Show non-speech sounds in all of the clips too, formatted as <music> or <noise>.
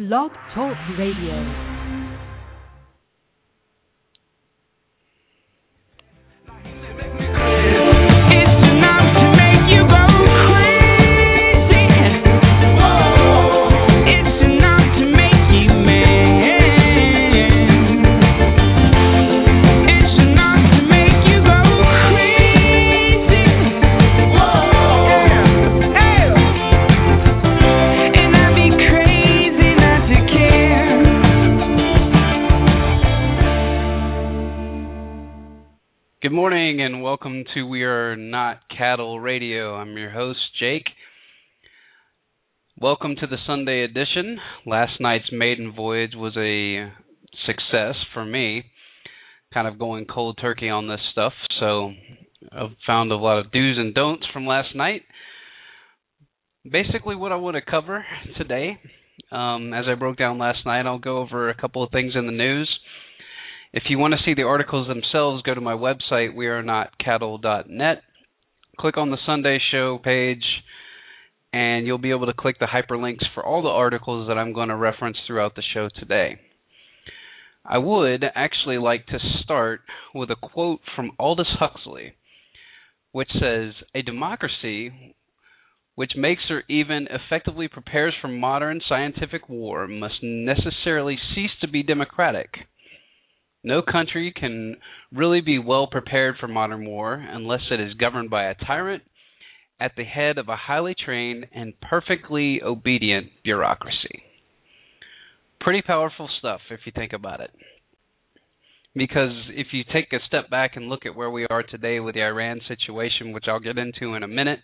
Blog Talk Radio. Morning and welcome to We Are Not Cattle Radio. I'm your host, Jake. Welcome to the Sunday edition. Last night's maiden voyage was a success for me. Kind of going cold turkey on this stuff, so I've found a lot of do's and don'ts from last night. Basically, what I want to cover today, um, as I broke down last night, I'll go over a couple of things in the news. If you want to see the articles themselves, go to my website, wearenotcattle.net. Click on the Sunday show page, and you'll be able to click the hyperlinks for all the articles that I'm going to reference throughout the show today. I would actually like to start with a quote from Aldous Huxley, which says, A democracy which makes or even effectively prepares for modern scientific war must necessarily cease to be democratic. No country can really be well prepared for modern war unless it is governed by a tyrant at the head of a highly trained and perfectly obedient bureaucracy. Pretty powerful stuff if you think about it. Because if you take a step back and look at where we are today with the Iran situation, which I'll get into in a minute,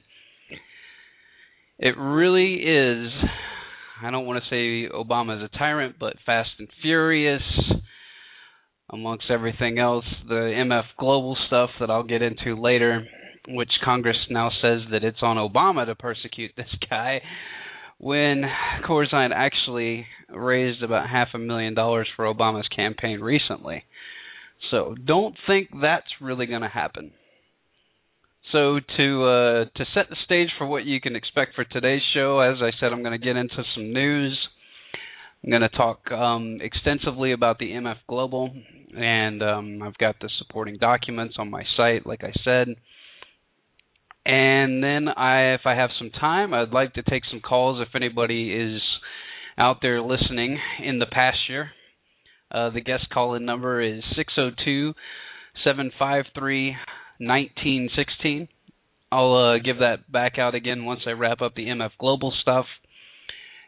it really is, I don't want to say Obama is a tyrant, but fast and furious amongst everything else, the MF Global stuff that I'll get into later, which Congress now says that it's on Obama to persecute this guy, when Corzine actually raised about half a million dollars for Obama's campaign recently. So don't think that's really going to happen. So to uh, to set the stage for what you can expect for today's show, as I said, I'm going to get into some news. I'm going to talk um, extensively about the MF Global, and um, I've got the supporting documents on my site, like I said. And then, I, if I have some time, I'd like to take some calls if anybody is out there listening in the pasture. Uh, the guest call-in number is 602 753 1916. I'll uh, give that back out again once I wrap up the MF Global stuff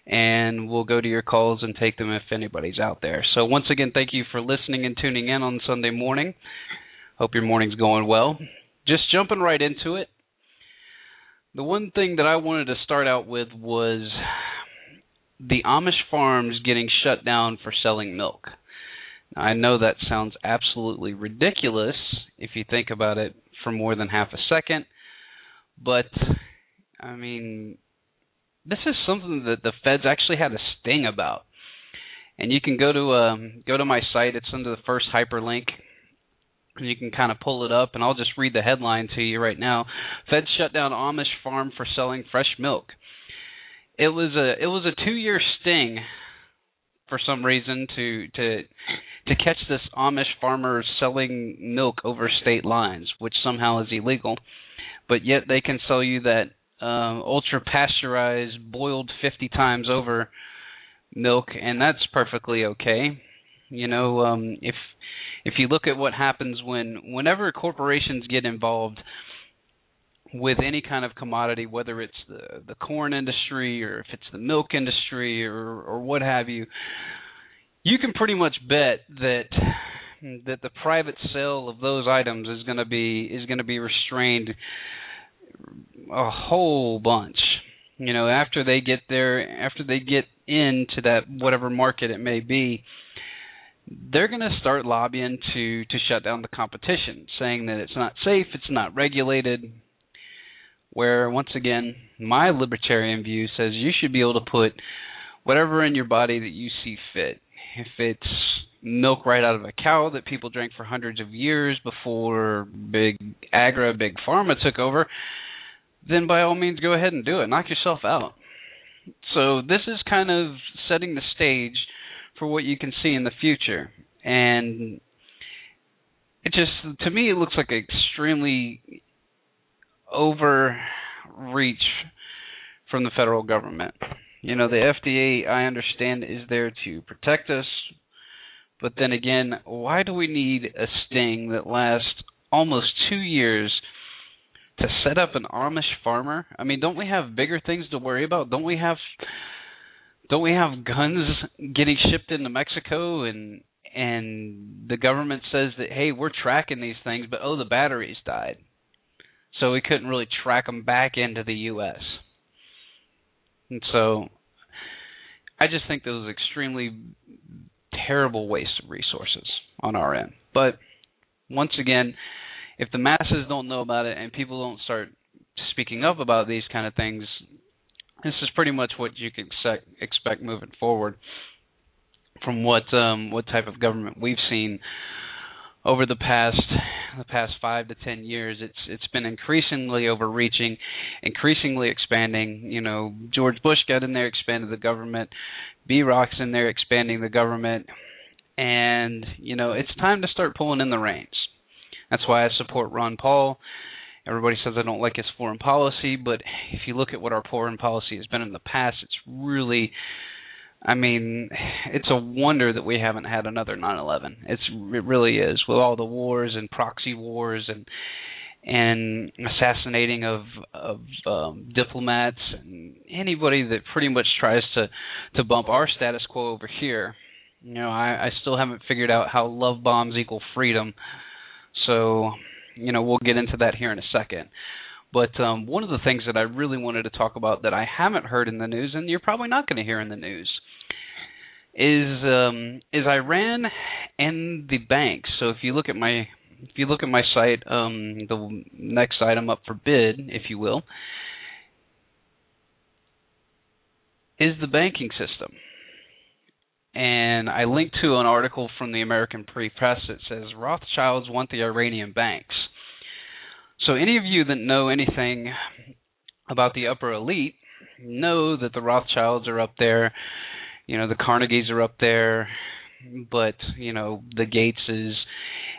and we'll go to your calls and take them if anybody's out there. So once again, thank you for listening and tuning in on Sunday morning. Hope your morning's going well. Just jumping right into it. The one thing that I wanted to start out with was the Amish farms getting shut down for selling milk. Now, I know that sounds absolutely ridiculous if you think about it for more than half a second, but I mean, this is something that the feds actually had a sting about. And you can go to um, go to my site. It's under the first hyperlink. And you can kind of pull it up, and I'll just read the headline to you right now. Feds shut down Amish farm for selling fresh milk. It was a it was a two year sting for some reason to to to catch this Amish farmer selling milk over state lines, which somehow is illegal. But yet they can sell you that uh, ultra pasteurized, boiled 50 times over milk, and that's perfectly okay. You know, um, if if you look at what happens when whenever corporations get involved with any kind of commodity, whether it's the the corn industry or if it's the milk industry or or what have you, you can pretty much bet that that the private sale of those items is going to be is going to be restrained a whole bunch. You know, after they get there, after they get into that whatever market it may be, they're going to start lobbying to to shut down the competition, saying that it's not safe, it's not regulated. Where once again, my libertarian view says you should be able to put whatever in your body that you see fit. If it's milk right out of a cow that people drank for hundreds of years before big agra, big pharma took over, then by all means go ahead and do it. Knock yourself out. So this is kind of setting the stage for what you can see in the future. And it just to me it looks like an extremely overreach from the federal government. You know, the FDA I understand is there to protect us, but then again, why do we need a sting that lasts almost 2 years to set up an Amish farmer? I mean, don't we have bigger things to worry about? Don't we have don't we have guns getting shipped into Mexico and and the government says that hey, we're tracking these things, but oh, the batteries died. So we couldn't really track them back into the US. And so I just think those are extremely terrible waste of resources on our end. But once again, if the masses don't know about it and people don't start speaking up about these kind of things, this is pretty much what you can expect, moving forward from what um, what type of government we've seen over the past the past five to ten years. It's it's been increasingly overreaching, increasingly expanding. You know, George Bush got in there, expanded the government. B Rock's in there, expanding the government, and you know it's time to start pulling in the reins. That's why I support Ron Paul. Everybody says I don't like his foreign policy, but if you look at what our foreign policy has been in the past, it's really I mean, it's a wonder that we haven't had another 9/11. It's it really is with all the wars and proxy wars and and assassinating of of um, diplomats and anybody that pretty much tries to to bump our status quo over here. You know, I, I still haven't figured out how love bombs equal freedom. So, you know, we'll get into that here in a second. But um, one of the things that I really wanted to talk about that I haven't heard in the news, and you're probably not going to hear in the news, is um, is Iran and the banks. So if you look at my if you look at my site, um, the next item up for bid, if you will, is the banking system. And I linked to an article from the American Free Press that says Rothschilds want the Iranian banks. So any of you that know anything about the upper elite know that the Rothschilds are up there you know the Carnegies are up there, but you know the Gateses,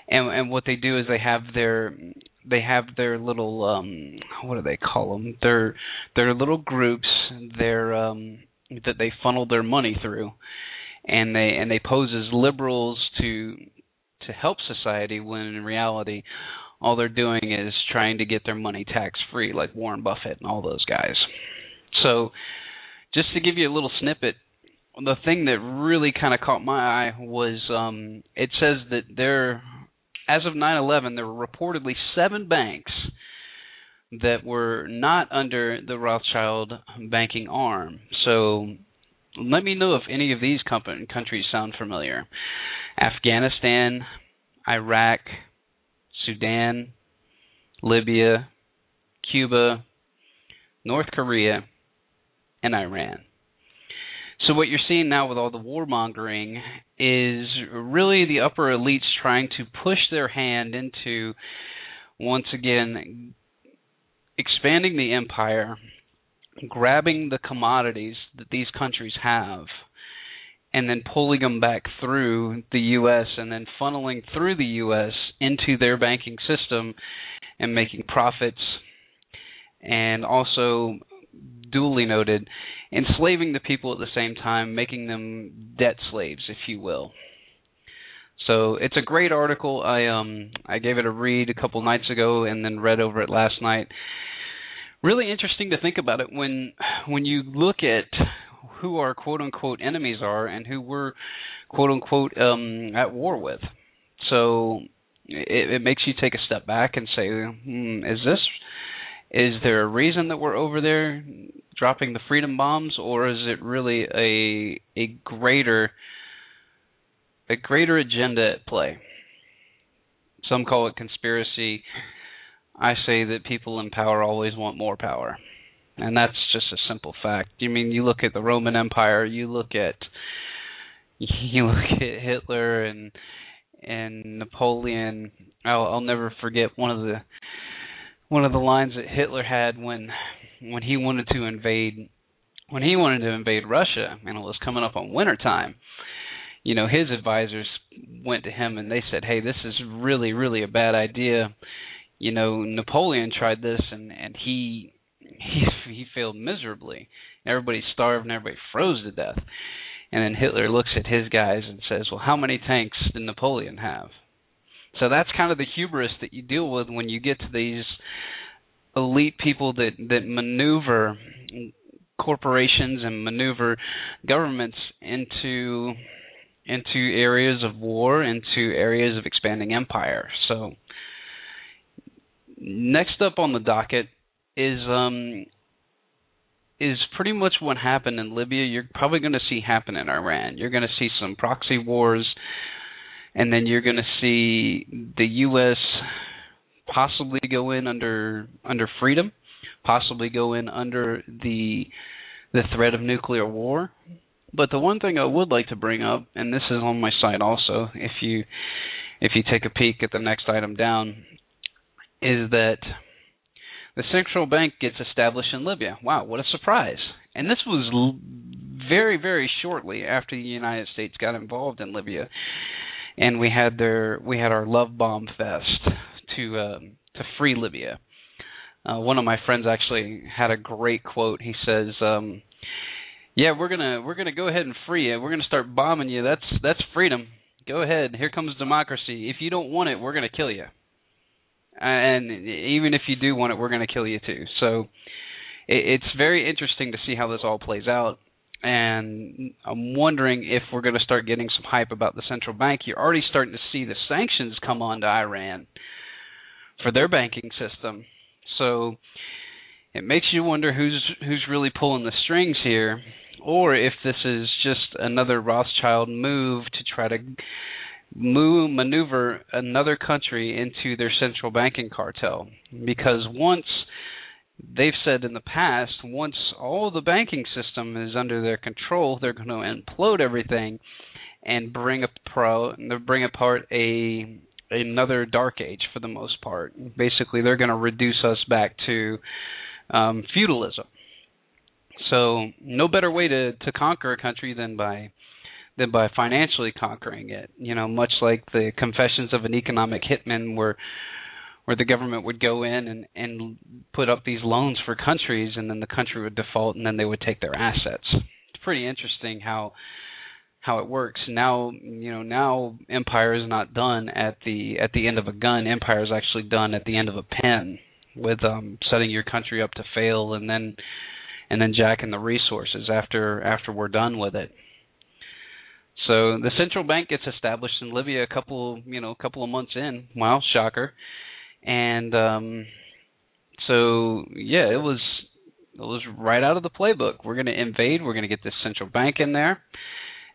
and and what they do is they have their they have their little um what do they call them? Their their little groups. Their um that they funnel their money through, and they and they pose as liberals to to help society when in reality all they're doing is trying to get their money tax free like Warren Buffett and all those guys. So just to give you a little snippet the thing that really kind of caught my eye was um, it says that there, as of 9/11, there were reportedly seven banks that were not under the Rothschild banking arm. So let me know if any of these company, countries sound familiar. Afghanistan, Iraq, Sudan, Libya, Cuba, North Korea, and Iran. So what you're seeing now with all the warmongering is really the upper elites trying to push their hand into once again expanding the empire, grabbing the commodities that these countries have and then pulling them back through the US and then funneling through the US into their banking system and making profits and also duly noted enslaving the people at the same time, making them debt slaves, if you will. So it's a great article. I um I gave it a read a couple nights ago and then read over it last night. Really interesting to think about it when when you look at who our quote unquote enemies are and who we're quote unquote um at war with. So it, it makes you take a step back and say, hmm, is this is there a reason that we're over there dropping the freedom bombs, or is it really a a greater a greater agenda at play? Some call it conspiracy. I say that people in power always want more power. And that's just a simple fact. You mean you look at the Roman Empire, you look at <laughs> you look at Hitler and and Napoleon. I'll I'll never forget one of the one of the lines that Hitler had when when he wanted to invade when he wanted to invade Russia and it was coming up on winter time, you know, his advisors went to him and they said, "Hey, this is really really a bad idea." You know, Napoleon tried this and and he he he failed miserably. Everybody starved and everybody froze to death. And then Hitler looks at his guys and says, "Well, how many tanks did Napoleon have?" So that's kind of the hubris that you deal with when you get to these elite people that that maneuver corporations and maneuver governments into into areas of war, into areas of expanding empire. So next up on the docket is um is pretty much what happened in Libya. You're probably going to see happen in Iran. You're going to see some proxy wars, and then you're going to see the U.S. possibly go in under under freedom, possibly go in under the the threat of nuclear war. But the one thing I would like to bring up, and this is on my site also, if you if you take a peek at the next item down, is that the central bank gets established in Libya. Wow, what a surprise! And this was l- very, very shortly after the United States got involved in Libya, and we had their we had our love bomb fest to um, to free Libya. Uh, one of my friends actually had a great quote. He says, um, "Yeah, we're gonna we're gonna go ahead and free you. We're gonna start bombing you. That's that's freedom. Go ahead. Here comes democracy. If you don't want it, we're gonna kill you." And even if you do want it, we're going to kill you too. So it, it's very interesting to see how this all plays out. And I'm wondering if we're going to start getting some hype about the central bank. You're already starting to see the sanctions come on to Iran for their banking system. So it makes you wonder who's who's really pulling the strings here, or if this is just another Rothschild move to try to maneuver another country into their central banking cartel. Because once they've said in the past once all the banking system is under their control they're going to implode everything and bring a pro bring apart a another dark age for the most part. Basically they're going to reduce us back to um feudalism. So no better way to to conquer a country than by than by financially conquering it. You know, much like the Confessions of an Economic Hitman, where where the government would go in and and put up these loans for countries, and then the country would default, and then they would take their assets. It's pretty interesting how how it works. Now, you know, now empire is not done at the at the end of a gun. Empire is actually done at the end of a pen, with um setting your country up to fail, and then and then jacking the resources after after we're done with it. So the central bank gets established in Libya a couple, you know, a couple of months in. Wow, shocker. And um so yeah, it was it was right out of the playbook. We're going to invade, we're going to get this central bank in there,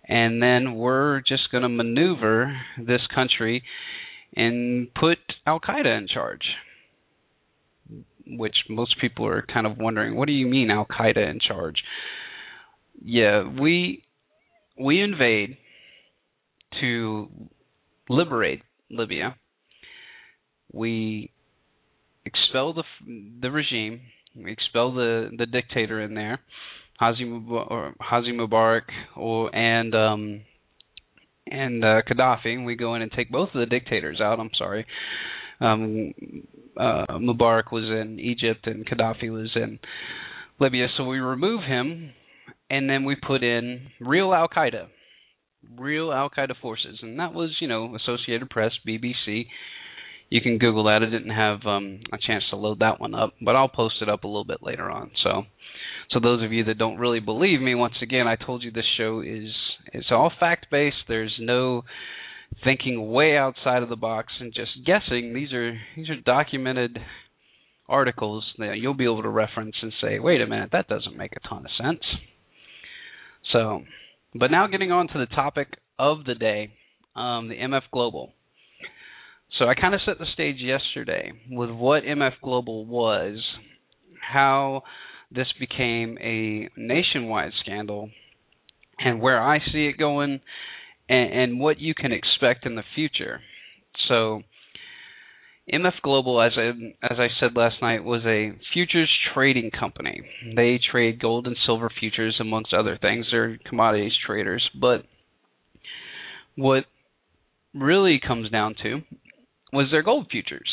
and then we're just going to maneuver this country and put Al Qaeda in charge. Which most people are kind of wondering, what do you mean Al Qaeda in charge? Yeah, we we invade to liberate Libya. We expel the the regime. We expel the the dictator in there, Hazi or Mubarak, or and um and uh, Gaddafi. We go in and take both of the dictators out. I'm sorry. Um, uh, Mubarak was in Egypt and Gaddafi was in Libya. So we remove him, and then we put in real Al Qaeda real Al Qaeda forces, and that was you know Associated Press, BBC. You can Google that. I didn't have um, a chance to load that one up, but I'll post it up a little bit later on. So, so those of you that don't really believe me, once again, I told you this show is it's all fact based. There's no thinking way outside of the box and just guessing. These are these are documented articles that you'll be able to reference and say, wait a minute, that doesn't make a ton of sense. So but now getting on to the topic of the day, um, the MF Global. So I kind of set the stage yesterday with what MF Global was, how this became a nationwide scandal, and where I see it going, and, and what you can expect in the future. So MF Global, as I as I said last night, was a futures trading company. They trade gold and silver futures, amongst other things. They're commodities traders. But what really comes down to was their gold futures.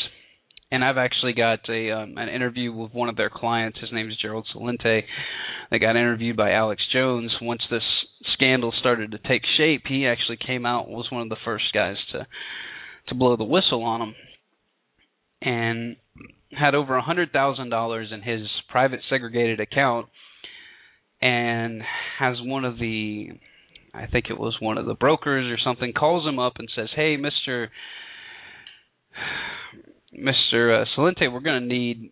And I've actually got a um, an interview with one of their clients. His name is Gerald Celente. They got interviewed by Alex Jones. Once this scandal started to take shape, he actually came out was one of the first guys to to blow the whistle on them and had over a hundred thousand dollars in his private segregated account and has one of the I think it was one of the brokers or something calls him up and says, "Hey, Mr. Mr. Uh, Celente, we're going to need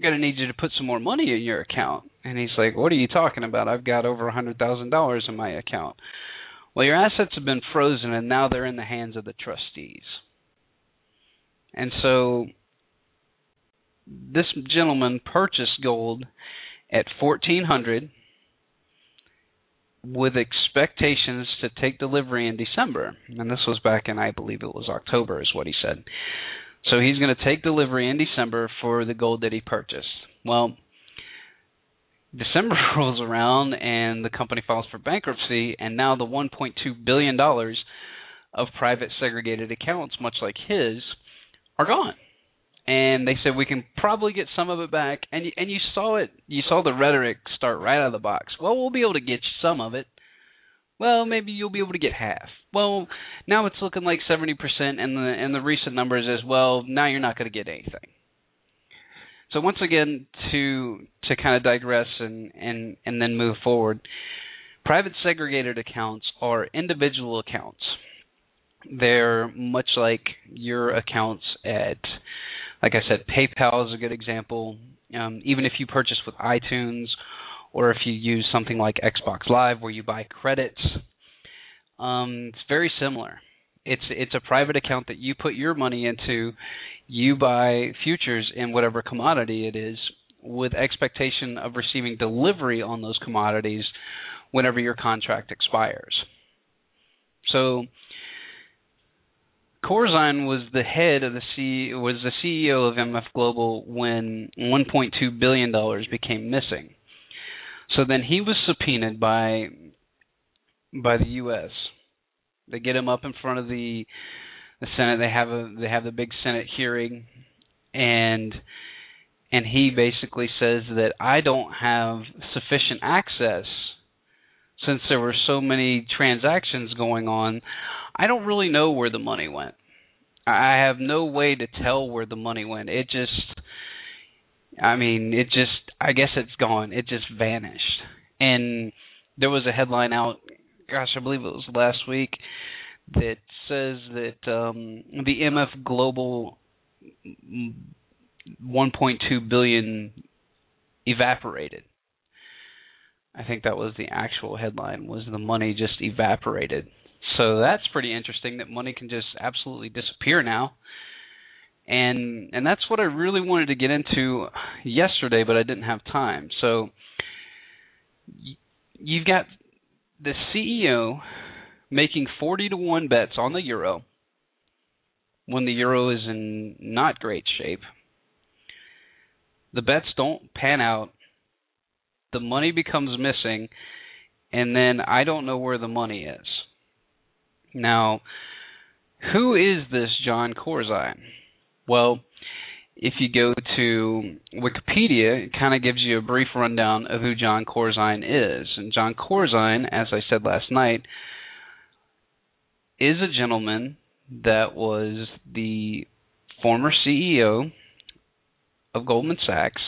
to need you to put some more money in your account." And he's like, "What are you talking about? I've got over a $100,000 in my account." Well, your assets have been frozen and now they're in the hands of the trustees. And so this gentleman purchased gold at 1400 with expectations to take delivery in December. And this was back in I believe it was October is what he said. So he's going to take delivery in December for the gold that he purchased. Well, December <laughs> rolls around and the company files for bankruptcy and now the 1.2 billion dollars of private segregated accounts much like his are gone. And they said we can probably get some of it back, and you, and you saw it. You saw the rhetoric start right out of the box. Well, we'll be able to get some of it. Well, maybe you'll be able to get half. Well, now it's looking like seventy percent, and the and the recent numbers as well. Now you're not going to get anything. So once again, to to kind of digress and and and then move forward, private segregated accounts are individual accounts they're much like your accounts at like I said, PayPal is a good example. Um, even if you purchase with iTunes or if you use something like Xbox Live where you buy credits, um, it's very similar. It's it's a private account that you put your money into. You buy futures in whatever commodity it is, with expectation of receiving delivery on those commodities whenever your contract expires. So Corzine was the head of the C was the CEO of MF Global when 1.2 billion dollars became missing. So then he was subpoenaed by by the U.S. They get him up in front of the the Senate. They have a they have the big Senate hearing, and and he basically says that I don't have sufficient access since there were so many transactions going on. I don't really know where the money went. I have no way to tell where the money went. It just I mean, it just I guess it's gone. It just vanished. And there was a headline out gosh, I believe it was last week that says that um the MF Global 1.2 billion evaporated. I think that was the actual headline was the money just evaporated. So that's pretty interesting that money can just absolutely disappear now. And and that's what I really wanted to get into yesterday, but I didn't have time. So you've got the CEO making 40 to 1 bets on the euro when the euro is in not great shape. The bets don't pan out. The money becomes missing and then I don't know where the money is. Now, who is this Jon Corzine? Well, if you go to Wikipedia, it kind of gives you a brief rundown of who Jon Corzine is. And Jon Corzine, as I said last night, is a gentleman that was the former CEO of Goldman Sachs.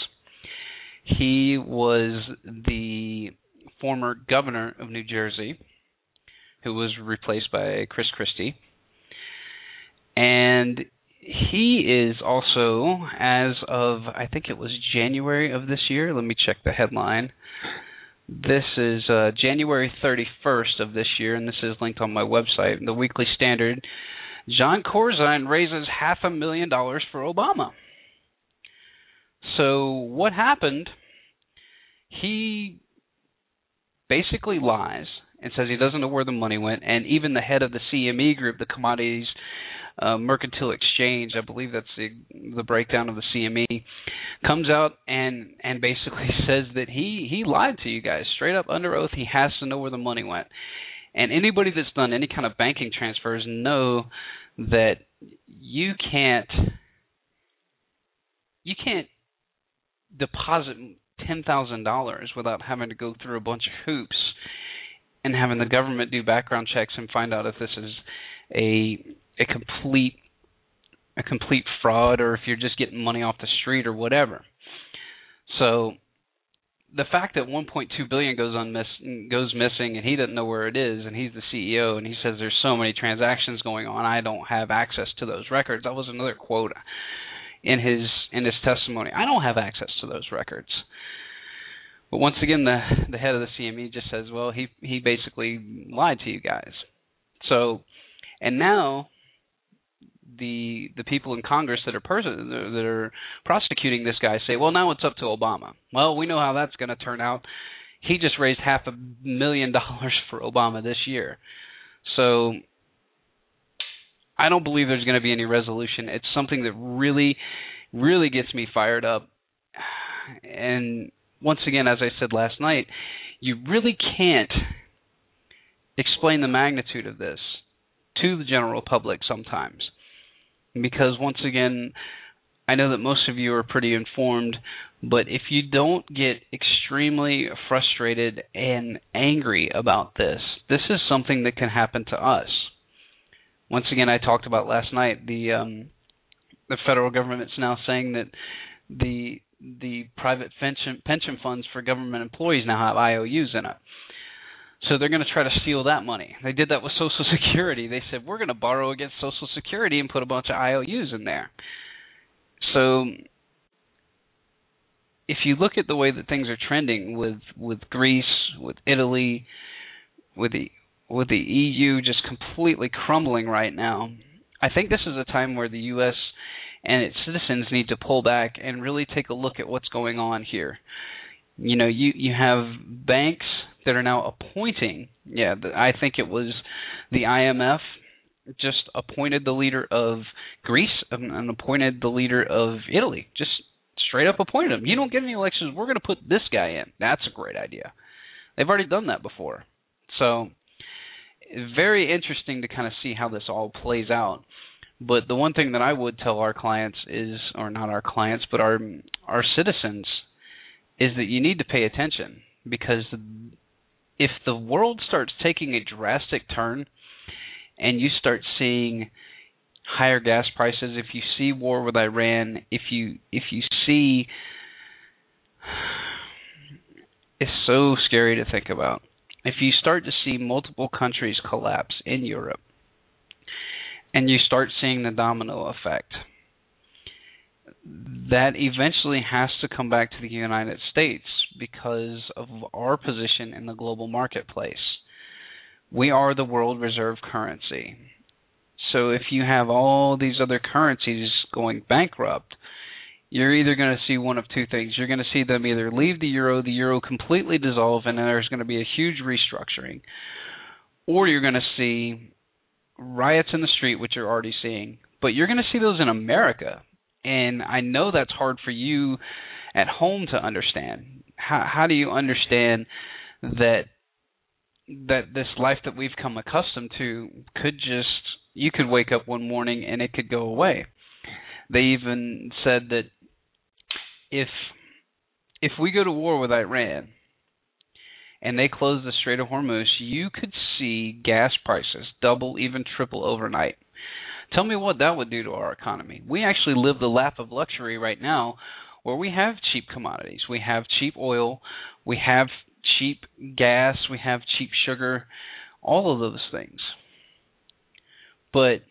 He was the former governor of New Jersey who was replaced by Chris Christie. And he is also, as of I think it was January of this year. Let me check the headline. This is uh, January 31st of this year, and this is linked on my website, the Weekly Standard. Jon Corzine raises half a million dollars for Obama. So what happened? He basically lies and says he doesn't know where the money went. And even the head of the CME group, the Commodities uh, Mercantile Exchange, I believe that's the the breakdown of the CME, comes out and and basically <laughs> says that he he lied to you guys straight up under oath. He has to know where the money went, and anybody that's done any kind of banking transfers know that you can't you can't deposit ten thousand dollars without having to go through a bunch of hoops and having the government do background checks and find out if this is a a complete a complete fraud or if you're just getting money off the street or whatever. So the fact that 1.2 billion goes unmiss goes missing and he doesn't know where it is and he's the CEO and he says there's so many transactions going on I don't have access to those records. That was another quote in his in his testimony. I don't have access to those records. But once again, the the head of the CME just says, well, he he basically lied to you guys. So, and now the the people in Congress that are pers- that are prosecuting this guy say, well, now it's up to Obama. Well, we know how that's going to turn out. He just raised half a million dollars <laughs> for Obama this year. So I don't believe there's going to be any resolution. It's something that really, really gets me fired up. And once again, as I said last night, you really can't explain the magnitude of this to the general public sometimes. Because once again, I know that most of you are pretty informed, but if you don't get extremely frustrated and angry about this, this is something that can happen to us once again, I talked about last night the um, the federal government's now saying that the the private pension pension funds for government employees now have IOUs in it. So they're going to try to steal that money. They did that with Social <laughs> Security. They said we're going to borrow against Social Security and put a bunch of IOUs in there. So if you look at the way that things are trending with with Greece, with Italy, with the with the EU just completely crumbling right now, I think this is a time where the U.S. and its citizens need to pull back and really take a look at what's going on here. You know, you you have banks that are now appointing. Yeah, I think it was the IMF just appointed the leader of Greece and appointed the leader of Italy. Just straight up appointed them. You don't get any elections. We're going to put this guy in. That's a great idea. They've already done that before. So very interesting to kind of see how this all plays out. But the one thing that I would tell our clients is, or not our clients, but our our citizens, is that you need to pay attention because if the world starts taking a drastic turn, and you start seeing higher gas prices, if you see war with Iran, if you if you see, it's so scary to think about if you start to see multiple countries collapse in Europe and you start seeing the domino effect, that eventually has to come back to the United States because of our position in the global marketplace. We are the world reserve currency. So if you have all these other currencies going bankrupt, you're either going to see one of two things. You're going to see them either leave the euro, the euro completely dissolve, and then there's going to be a huge restructuring, or you're going to see riots in the street, which you're already seeing. But you're going to see those in America, and I know that's hard for you at home to understand. How how do you understand that that this life that we've come accustomed to could just you could wake up one morning and it could go away. They even said that if if we go to war with Iran and they close the Strait of Hormuz, you could see gas prices double, even triple overnight. Tell me what that would do to our economy. We actually live the lap of luxury right now where we have cheap commodities. We have cheap oil, we have cheap gas, we have cheap sugar, all of those things. But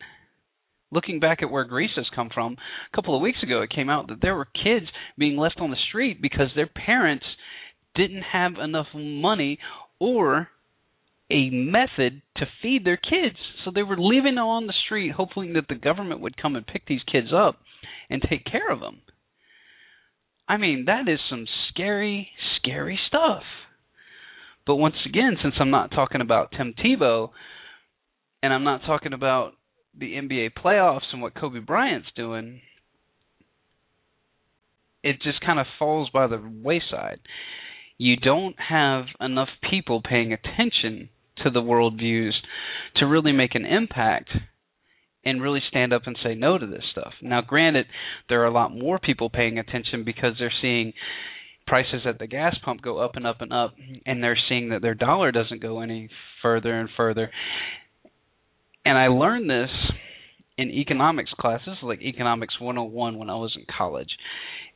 looking back at where Greece has come from, a couple of weeks ago it came out that there were kids being left on the street because their parents didn't have enough money or a method to feed their kids. So they were them on the street hoping that the government would come and pick these kids up and take care of them. I mean, that is some scary, scary stuff. But once again, since I'm not talking about Tim Tebow and I'm not talking about the NBA playoffs and what Kobe Bryant's doing, it just kind of falls by the wayside. You don't have enough people paying attention to the worldviews to really make an impact and really stand up and say no to this stuff. Now, granted, there are a lot more people paying attention because they're seeing prices at the gas pump go up and up and up, and they're seeing that their dollar doesn't go any further and further. And I learned this in economics classes, like Economics 101 when I was in college.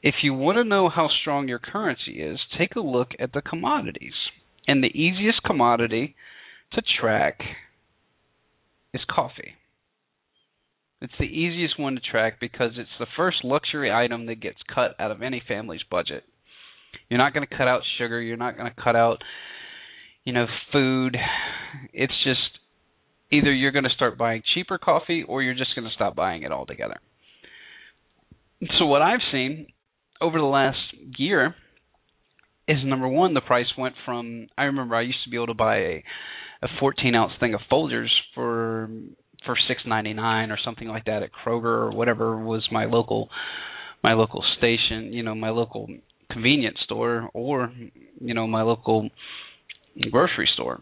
If you want to know how strong your currency is, take a look at the commodities. And the easiest commodity to track is coffee. It's the easiest one to track because it's the first luxury item that gets cut out of any family's budget. You're not going to cut out sugar, you're not going to cut out you know food. It's just either you're going to start buying cheaper coffee or you're just going to stop buying it altogether. So what I've seen over the last year is number one, the price went from I remember I used to be able to buy a a 14 ounce thing of Folgers for for 6.99 or something like that at Kroger or whatever was my local my local station, you know, my local convenience store or you know my local grocery store.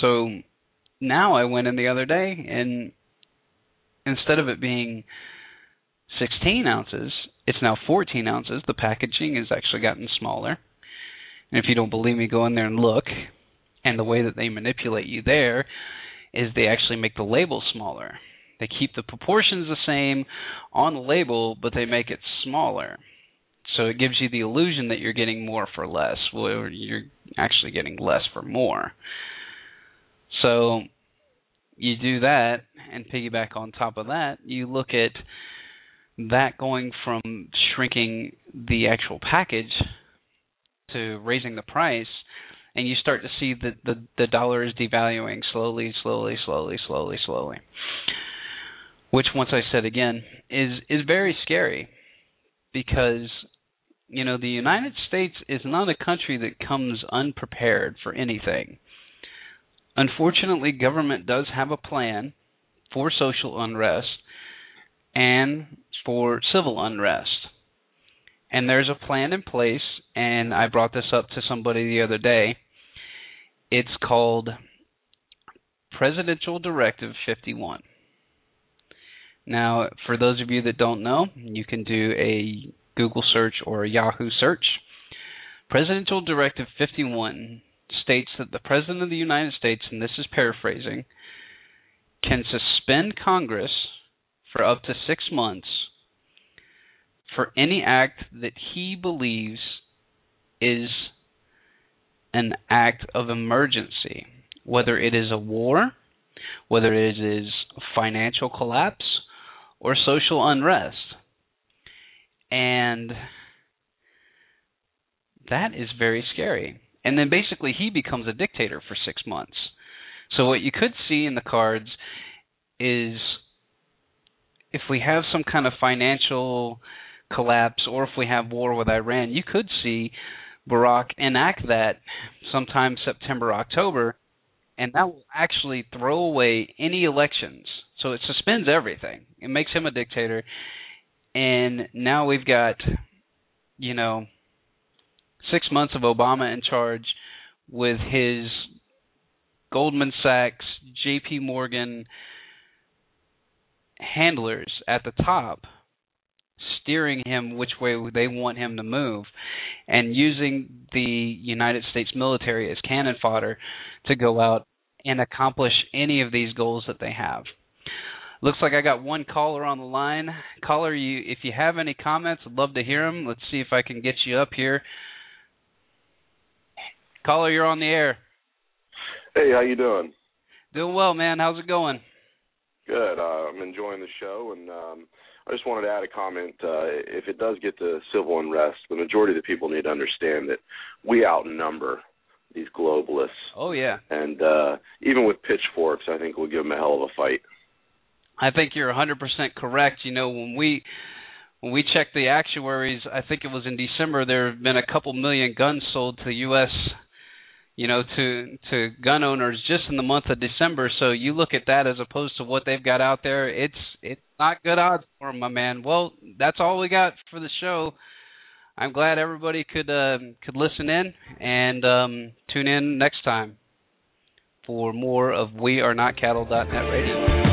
So now I went in the other day and instead of it being 16 ounces, it's now 14 ounces. The packaging has actually gotten smaller. And if you don't believe me, go in there and look. And the way that they manipulate you there is they actually make the label smaller. They keep the proportions the same on the label, but they make it smaller. So it gives you the illusion that you're getting more for less. Well, you're actually getting less for more. So you do that and piggyback on top of that, you look at that going from shrinking the actual package to raising the price and you start to see that the the dollar is devaluing slowly slowly slowly slowly slowly which once I said again is is very scary because you know the United States is not a country that comes unprepared for anything unfortunately government does have a plan for social unrest and for civil unrest. And there's a plan in place, and I brought this up to somebody the other day. It's called Presidential Directive 51. Now, for those of you that don't know, you can do a Google search or a Yahoo search. Presidential Directive 51 states that the President of the United States, and this is paraphrasing, can suspend Congress for up to six months for any act that he believes is an act of emergency, whether it is a war, whether it is financial collapse, or social unrest. And that is very scary. And then basically he becomes a dictator for six months. So what you could see in the cards is if we have some kind of financial collapse or if we have war with Iran, you could see Barack enact that sometime September, October, and that will actually throw away any elections. So it suspends everything. It makes him a dictator. And now we've got, you know, six months of Obama in charge with his Goldman Sachs, JP Morgan handlers at the top steering him which way they want him to move and using the United States military as cannon fodder to go out and accomplish any of these goals that they have. Looks like I got one caller on the line. Caller, you if you have any comments, I'd love to hear them. Let's see if I can get you up here. Caller, you're on the air. Hey, how you doing? Doing well, man. How's it going? Good. Uh, I'm enjoying the show, and um, I just wanted to add a comment. Uh, if it does get to civil unrest, the majority of the people need to understand that we outnumber these globalists. Oh yeah. And uh, even with pitchforks, I think we'll give them a hell of a fight. I think you're 100% correct. You know, when we when we checked the actuaries, I think it was in December, there have been a couple million guns sold to U.S. you know, to to gun owners just in the month of December. So you look at that as opposed to what they've got out there. It's it's not good odds for them, my man. Well, that's all we got for the show. I'm glad everybody could uh, could listen in and um, tune in next time for more of We Are Not Cattle.net radio.